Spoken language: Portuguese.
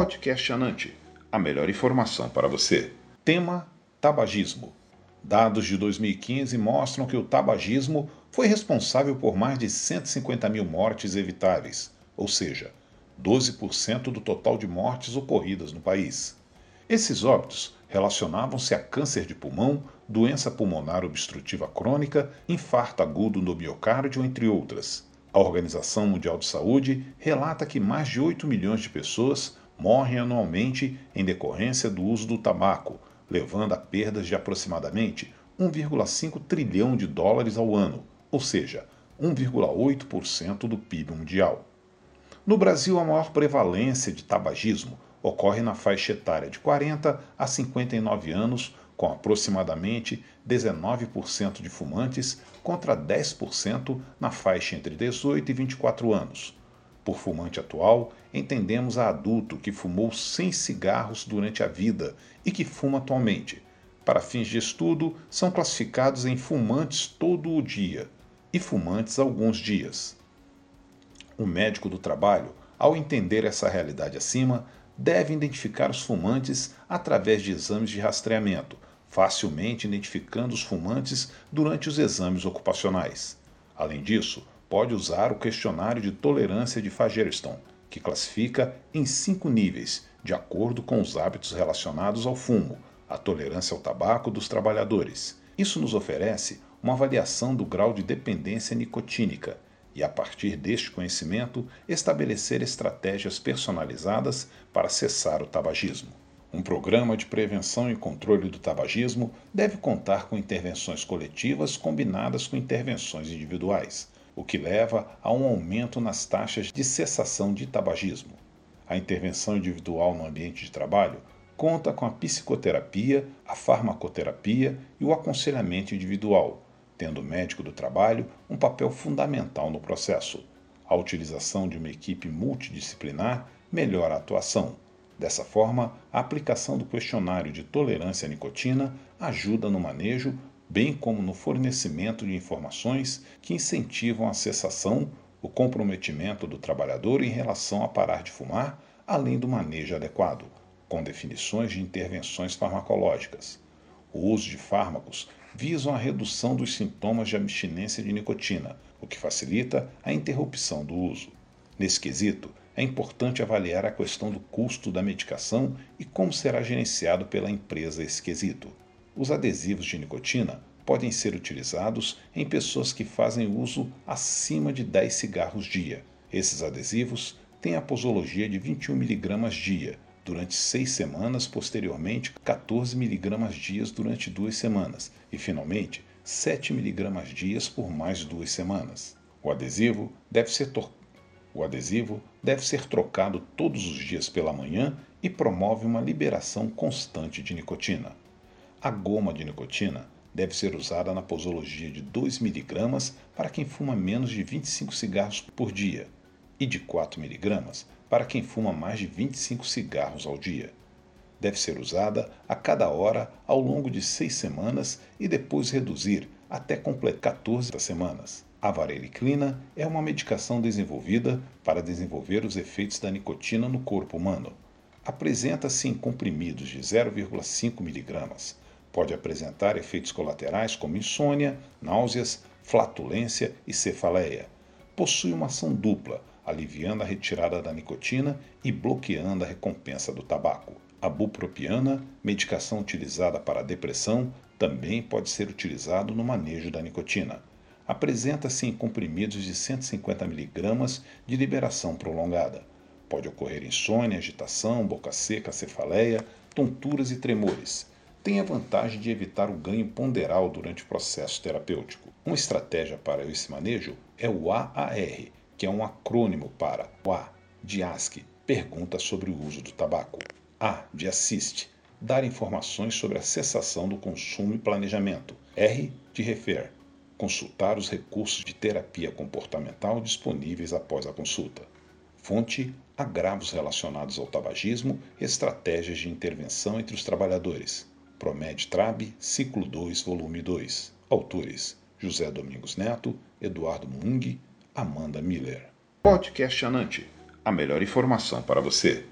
Podcast Anante, a melhor informação para você. Tema: tabagismo. Dados de 2015 mostram que o tabagismo foi responsável por mais de 150 mil mortes evitáveis, ou seja, 12% do total de mortes ocorridas no país. Esses óbitos relacionavam-se a câncer de pulmão, doença pulmonar obstrutiva crônica, infarto agudo no miocárdio, entre outras. A Organização Mundial de Saúde relata que mais de 8 milhões de pessoas morrem anualmente em decorrência do uso do tabaco, levando a perdas de aproximadamente 1,5 trilhão de dólares ao ano, ou seja, 1,8% do PIB mundial. No Brasil, a maior prevalência de tabagismo ocorre na faixa etária de 40 a 59 anos, com aproximadamente 19% de fumantes contra 10% na faixa entre 18 e 24 anos. Por fumante atual, entendemos a adulto que fumou 100 cigarros durante a vida e que fuma atualmente. Para fins de estudo, são classificados em fumantes todo o dia e fumantes alguns dias. O médico do trabalho, ao entender essa realidade acima, deve identificar os fumantes através de exames de rastreamento, facilmente identificando os fumantes durante os exames ocupacionais. Além disso, pode usar o questionário de tolerância de Fagerston, que classifica em cinco níveis, de acordo com os hábitos relacionados ao fumo, a tolerância ao tabaco dos trabalhadores. Isso nos oferece uma avaliação do grau de dependência nicotínica e, a partir deste conhecimento, estabelecer estratégias personalizadas para cessar o tabagismo. Um programa de prevenção e controle do tabagismo deve contar com intervenções coletivas combinadas com intervenções individuais, o que leva a um aumento nas taxas de cessação de tabagismo. A intervenção individual no ambiente de trabalho conta com a psicoterapia, a farmacoterapia e o aconselhamento individual, tendo o médico do trabalho um papel fundamental no processo. A utilização de uma equipe multidisciplinar melhora a atuação. Dessa forma, a aplicação do questionário de tolerância à nicotina ajuda no manejo, bem como no fornecimento de informações que incentivam a cessação, o comprometimento do trabalhador em relação a parar de fumar, além do manejo adequado, com definições de intervenções farmacológicas. O uso de fármacos visam a redução dos sintomas de abstinência de nicotina, o que facilita a interrupção do uso. Nesse quesito, é importante avaliar a questão do custo da medicação e como será gerenciado pela empresa esse quesito. Os adesivos de nicotina podem ser utilizados em pessoas que fazem uso acima de 10 cigarros dia. Esses adesivos têm a posologia de 21 mg dia durante seis semanas, posteriormente 14 mg dias durante duas semanas e, finalmente, 7 mg dias por mais duas semanas. O adesivo deve ser o adesivo deve ser trocado todos os dias pela manhã e promove uma liberação constante de nicotina. A goma de nicotina deve ser usada na posologia de 2 mg para quem fuma menos de 25 cigarros por dia e de 4 mg para quem fuma mais de 25 cigarros ao dia. Deve ser usada a cada hora ao longo de seis semanas e depois reduzir até completar 14 semanas. A vareniclina é uma medicação desenvolvida para desenvolver os efeitos da nicotina no corpo humano. Apresenta-se em comprimidos de 0,5 mg. Pode apresentar efeitos colaterais como insônia, náuseas, flatulência e cefaleia. Possui uma ação dupla, aliviando a retirada da nicotina e bloqueando a recompensa do tabaco. A bupropiana, medicação utilizada para depressão, também pode ser utilizado no manejo da nicotina. Apresenta-se em comprimidos de 150 mg de liberação prolongada. Pode ocorrer insônia, agitação, boca seca, cefaleia, tonturas e tremores. Tem a vantagem de evitar o ganho ponderal durante o processo terapêutico. Uma estratégia para esse manejo é o AAR, que é um acrônimo para o A de ASCII, pergunta sobre o uso do tabaco. A de assist, dar informações sobre a cessação do consumo e planejamento. R de refer, consultar os recursos de terapia comportamental disponíveis após a consulta. Fonte: agravos relacionados ao tabagismo, estratégias de intervenção entre os trabalhadores. Promed Trab, ciclo 2, volume 2. Autores: José Domingos Neto, Eduardo Mung, Amanda Miller. Podcast Anante, a melhor informação para você.